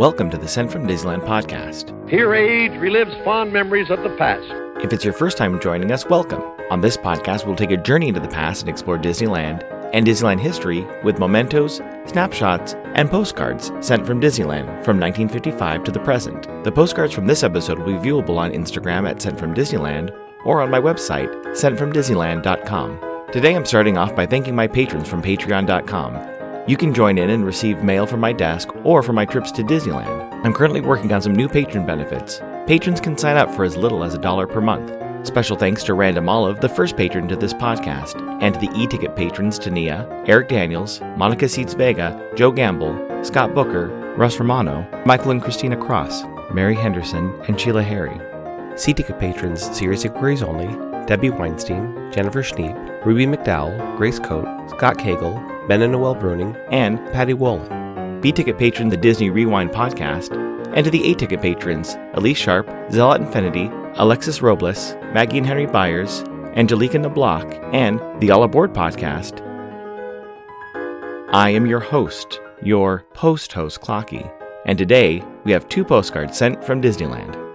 Welcome to the Sent from Disneyland podcast. Here, age relives fond memories of the past. If it's your first time joining us, welcome. On this podcast, we'll take a journey into the past and explore Disneyland and Disneyland history with mementos, snapshots, and postcards sent from Disneyland from 1955 to the present. The postcards from this episode will be viewable on Instagram at Sent from Disneyland or on my website, sentfromdisneyland.com. Today I'm starting off by thanking my patrons from patreon.com. You can join in and receive mail from my desk or for my trips to Disneyland. I'm currently working on some new patron benefits. Patrons can sign up for as little as a dollar per month. Special thanks to Random Olive, the first patron to this podcast, and to the e-ticket patrons Tania, Eric Daniels, Monica Seats Vega, Joe Gamble, Scott Booker, Russ Romano, Michael and Christina Cross, Mary Henderson, and Sheila Harry. C-ticket patrons Serious Inquiries Only, Debbie Weinstein, Jennifer Schneep, Ruby McDowell, Grace Coate, Scott Cagle, Ben and Noel Bruning, and Patty Wolin. B ticket patron the Disney Rewind podcast, and to the A ticket patrons Elise Sharp, Zealot Infinity, Alexis Robles, Maggie and Henry Byers, Angelica Nablock, and the All Aboard podcast. I am your host, your post host Clocky, and today we have two postcards sent from Disneyland.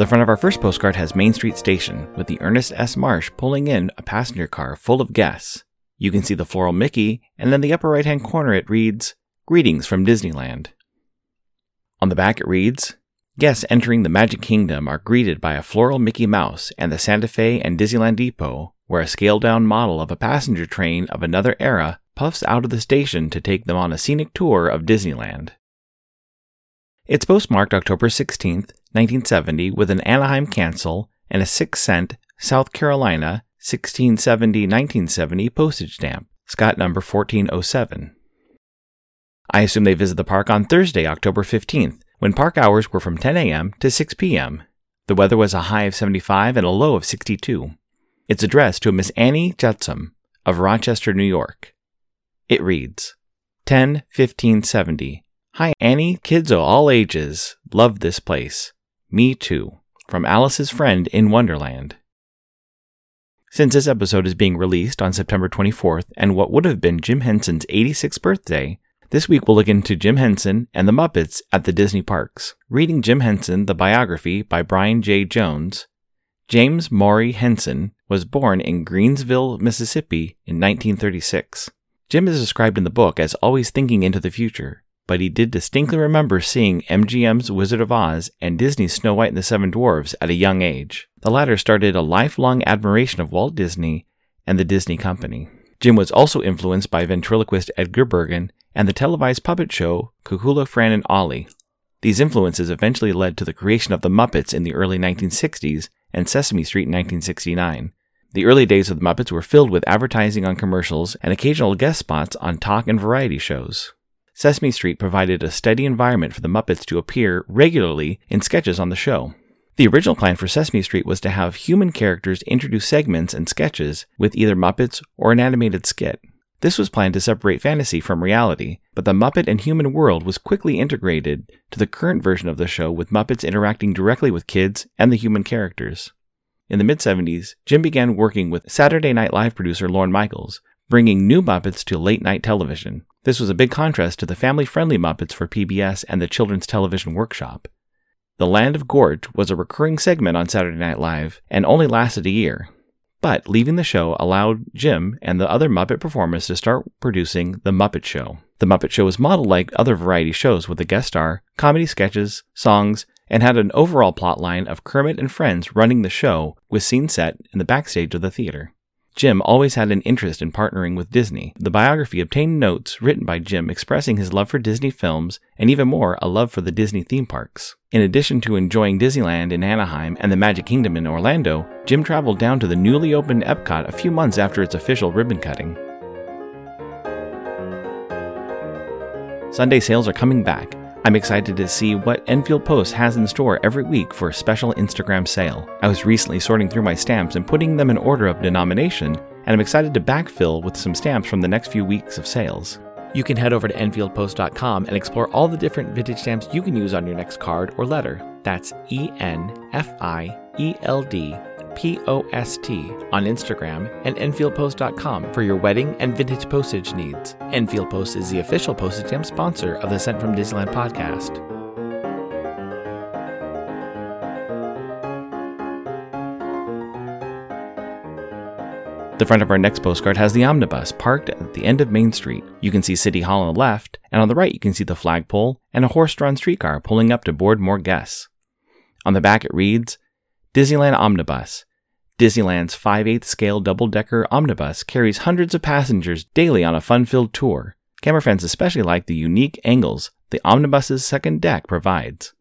The front of our first postcard has Main Street Station, with the Ernest S. Marsh pulling in a passenger car full of guests. You can see the floral Mickey, and in the upper right hand corner it reads, Greetings from Disneyland. On the back it reads, Guests entering the Magic Kingdom are greeted by a floral Mickey Mouse and the Santa Fe and Disneyland Depot, where a scaled down model of a passenger train of another era puffs out of the station to take them on a scenic tour of Disneyland. It's postmarked October 16th, 1970, with an Anaheim cancel and a 6 cent South Carolina 1670 1970 postage stamp, Scott number 1407. I assume they visit the park on Thursday, October 15th, when park hours were from 10 a.m. to 6 p.m. The weather was a high of 75 and a low of 62. It's addressed to Miss Annie Jetsam of Rochester, New York. It reads 10 15 70 Hi, Annie. Kids of all ages love this place. Me too. From Alice's friend in Wonderland. Since this episode is being released on September 24th and what would have been Jim Henson's 86th birthday, this week we'll look into Jim Henson and the Muppets at the Disney parks. Reading Jim Henson, the biography by Brian J. Jones, James Maury Henson was born in Greenville, Mississippi in 1936. Jim is described in the book as always thinking into the future but he did distinctly remember seeing MGM's Wizard of Oz and Disney's Snow White and the Seven Dwarfs at a young age. The latter started a lifelong admiration of Walt Disney and the Disney Company. Jim was also influenced by ventriloquist Edgar Bergen and the televised puppet show Kukla, Fran, and Ollie. These influences eventually led to the creation of the Muppets in the early 1960s and Sesame Street in 1969. The early days of the Muppets were filled with advertising on commercials and occasional guest spots on talk and variety shows. Sesame Street provided a steady environment for the Muppets to appear regularly in sketches on the show. The original plan for Sesame Street was to have human characters introduce segments and sketches with either Muppets or an animated skit. This was planned to separate fantasy from reality, but the Muppet and human world was quickly integrated to the current version of the show with Muppets interacting directly with kids and the human characters. In the mid 70s, Jim began working with Saturday Night Live producer Lorne Michaels, bringing new Muppets to late night television. This was a big contrast to the family friendly Muppets for PBS and the Children's Television Workshop. The Land of Gorch was a recurring segment on Saturday Night Live and only lasted a year. But leaving the show allowed Jim and the other Muppet performers to start producing The Muppet Show. The Muppet Show was modeled like other variety shows with a guest star, comedy sketches, songs, and had an overall plot line of Kermit and friends running the show with scenes set in the backstage of the theater. Jim always had an interest in partnering with Disney. The biography obtained notes written by Jim expressing his love for Disney films and even more, a love for the Disney theme parks. In addition to enjoying Disneyland in Anaheim and the Magic Kingdom in Orlando, Jim traveled down to the newly opened Epcot a few months after its official ribbon cutting. Sunday sales are coming back, I'm excited to see what Enfield Post has in store every week for a special Instagram sale. I was recently sorting through my stamps and putting them in order of denomination, and I'm excited to backfill with some stamps from the next few weeks of sales. You can head over to EnfieldPost.com and explore all the different vintage stamps you can use on your next card or letter. That's E N F I E L D P O S T, on Instagram, and EnfieldPost.com for your wedding and vintage postage needs. Enfield Post is the official postage stamp sponsor of the Sent from Disneyland podcast. The front of our next postcard has the omnibus parked at the end of Main Street. You can see City Hall on the left, and on the right you can see the flagpole and a horse drawn streetcar pulling up to board more guests. On the back it reads Disneyland Omnibus. Disneyland's 5 8 scale double decker omnibus carries hundreds of passengers daily on a fun filled tour. Camera fans especially like the unique angles the omnibus's second deck provides.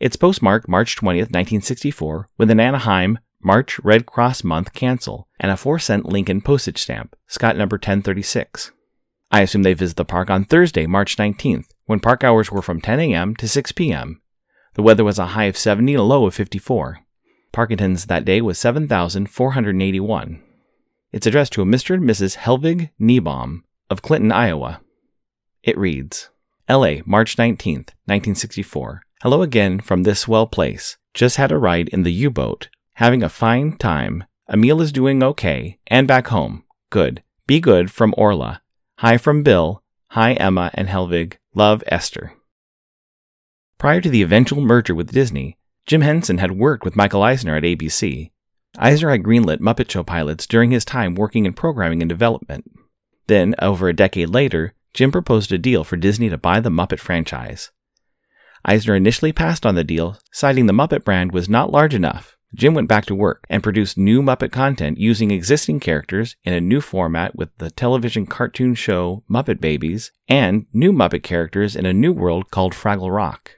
It's postmarked March 20th, 1964, with an Anaheim March Red Cross Month cancel and a 4 cent Lincoln postage stamp, Scott number 1036. I assume they visit the park on Thursday, March 19th, when park hours were from 10 a.m. to 6 p.m. The weather was a high of 70 and a low of 54. Parkingtons that day was 7,481. It's addressed to a Mr. and Mrs. Helvig Niebaum of Clinton, Iowa. It reads LA, March 19th, 1964. Hello again from this swell place. Just had a ride in the U boat. Having a fine time. Emil is doing okay. And back home. Good. Be good from Orla. Hi from Bill. Hi Emma and Helvig. Love Esther. Prior to the eventual merger with Disney, Jim Henson had worked with Michael Eisner at ABC. Eisner had greenlit Muppet Show pilots during his time working in programming and development. Then, over a decade later, Jim proposed a deal for Disney to buy the Muppet franchise. Eisner initially passed on the deal, citing the Muppet brand was not large enough. Jim went back to work and produced new Muppet content using existing characters in a new format with the television cartoon show Muppet Babies and new Muppet characters in a new world called Fraggle Rock.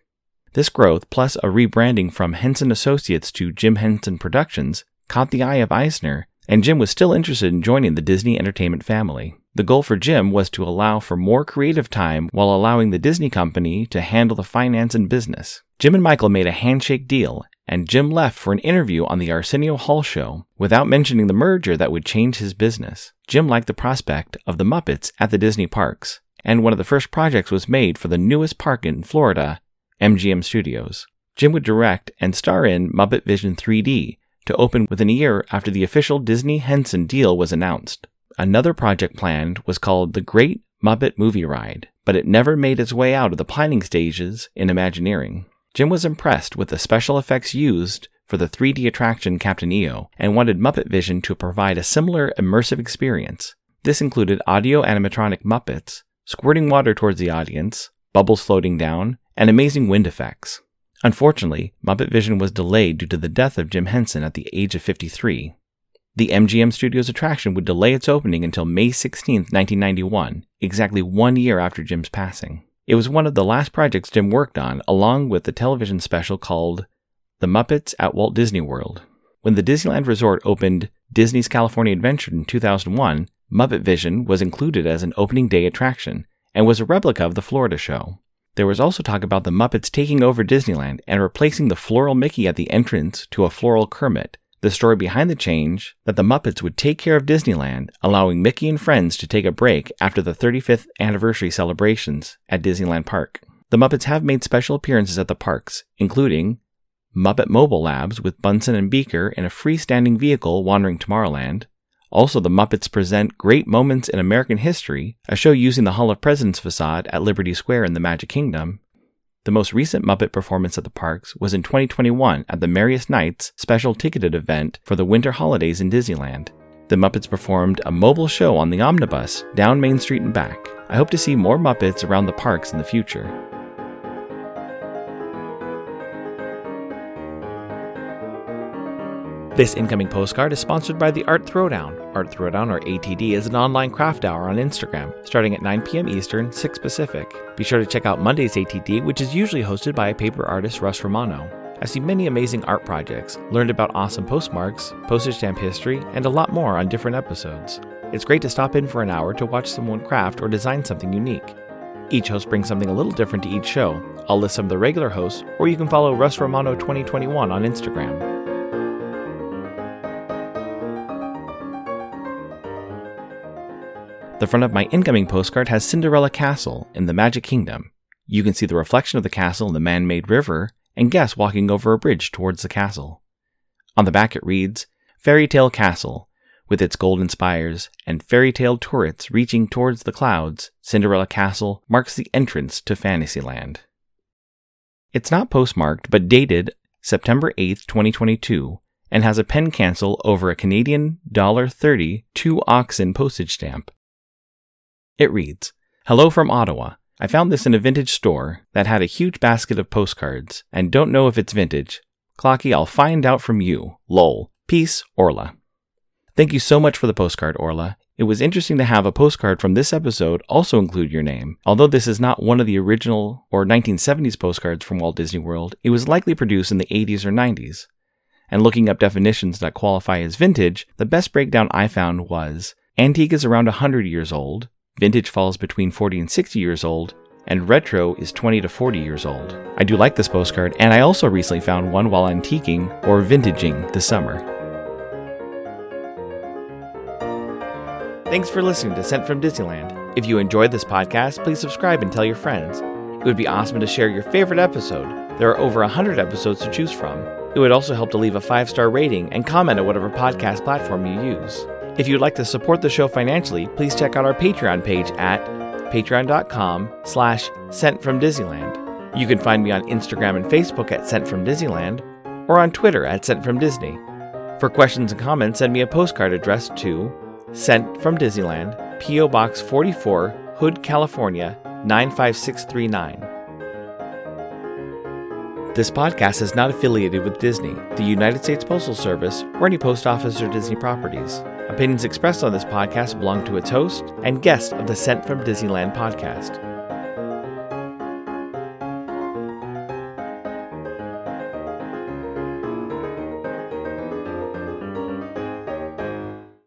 This growth, plus a rebranding from Henson Associates to Jim Henson Productions, caught the eye of Eisner, and Jim was still interested in joining the Disney Entertainment family. The goal for Jim was to allow for more creative time while allowing the Disney company to handle the finance and business. Jim and Michael made a handshake deal, and Jim left for an interview on the Arsenio Hall show without mentioning the merger that would change his business. Jim liked the prospect of the Muppets at the Disney parks, and one of the first projects was made for the newest park in Florida, MGM Studios. Jim would direct and star in Muppet Vision 3D to open within a year after the official Disney Henson deal was announced. Another project planned was called The Great Muppet Movie Ride, but it never made its way out of the planning stages in Imagineering. Jim was impressed with the special effects used for the 3D attraction Captain EO and wanted Muppet Vision to provide a similar immersive experience. This included audio animatronic Muppets, squirting water towards the audience, bubbles floating down, and amazing wind effects. Unfortunately, Muppet Vision was delayed due to the death of Jim Henson at the age of 53. The MGM Studios attraction would delay its opening until May 16, 1991, exactly one year after Jim's passing. It was one of the last projects Jim worked on, along with the television special called The Muppets at Walt Disney World. When the Disneyland Resort opened Disney's California Adventure in 2001, Muppet Vision was included as an opening day attraction and was a replica of the Florida show. There was also talk about the Muppets taking over Disneyland and replacing the floral Mickey at the entrance to a floral Kermit. The story behind the change that the Muppets would take care of Disneyland, allowing Mickey and friends to take a break after the 35th anniversary celebrations at Disneyland Park. The Muppets have made special appearances at the parks, including Muppet Mobile Labs with Bunsen and Beaker in a freestanding vehicle wandering Tomorrowland, also, the Muppets present Great Moments in American History, a show using the Hall of Presidents facade at Liberty Square in the Magic Kingdom. The most recent Muppet performance at the parks was in 2021 at the Merriest Nights special ticketed event for the winter holidays in Disneyland. The Muppets performed a mobile show on the omnibus down Main Street and back. I hope to see more Muppets around the parks in the future. This incoming postcard is sponsored by the Art Throwdown. Art Throwdown, or ATD, is an online craft hour on Instagram, starting at 9 p.m. Eastern, 6 Pacific. Be sure to check out Monday's ATD, which is usually hosted by paper artist Russ Romano. I see many amazing art projects, learned about awesome postmarks, postage stamp history, and a lot more on different episodes. It's great to stop in for an hour to watch someone craft or design something unique. Each host brings something a little different to each show. I'll list some of the regular hosts, or you can follow Russ Romano 2021 on Instagram. The front of my incoming postcard has Cinderella Castle in the Magic Kingdom. You can see the reflection of the castle in the man made river and guests walking over a bridge towards the castle. On the back it reads Fairy Tale Castle. With its golden spires and fairy tale turrets reaching towards the clouds, Cinderella Castle marks the entrance to Fantasyland. It's not postmarked, but dated September 8, 2022, and has a pen cancel over a Canadian $1.30 two oxen postage stamp. It reads Hello from Ottawa. I found this in a vintage store that had a huge basket of postcards and don't know if it's vintage. Clocky, I'll find out from you. Lol. Peace, Orla. Thank you so much for the postcard, Orla. It was interesting to have a postcard from this episode also include your name. Although this is not one of the original or 1970s postcards from Walt Disney World, it was likely produced in the 80s or 90s. And looking up definitions that qualify as vintage, the best breakdown I found was antique is around 100 years old, vintage falls between 40 and 60 years old, and retro is 20 to 40 years old. I do like this postcard, and I also recently found one while antiquing or vintaging this summer. Thanks for listening to Sent from Disneyland. If you enjoyed this podcast, please subscribe and tell your friends. It would be awesome to share your favorite episode. There are over 100 episodes to choose from. It would also help to leave a five star rating and comment at whatever podcast platform you use. If you'd like to support the show financially, please check out our Patreon page at patreon.com slash sent from Disneyland. You can find me on Instagram and Facebook at Sent from Disneyland or on Twitter at Sent from Disney. For questions and comments, send me a postcard addressed to Sent from Disneyland, P.O. Box 44, Hood, California 95639. This podcast is not affiliated with Disney, the United States Postal Service, or any post office or Disney properties. Opinions expressed on this podcast belong to its host and guest of the Sent from Disneyland podcast.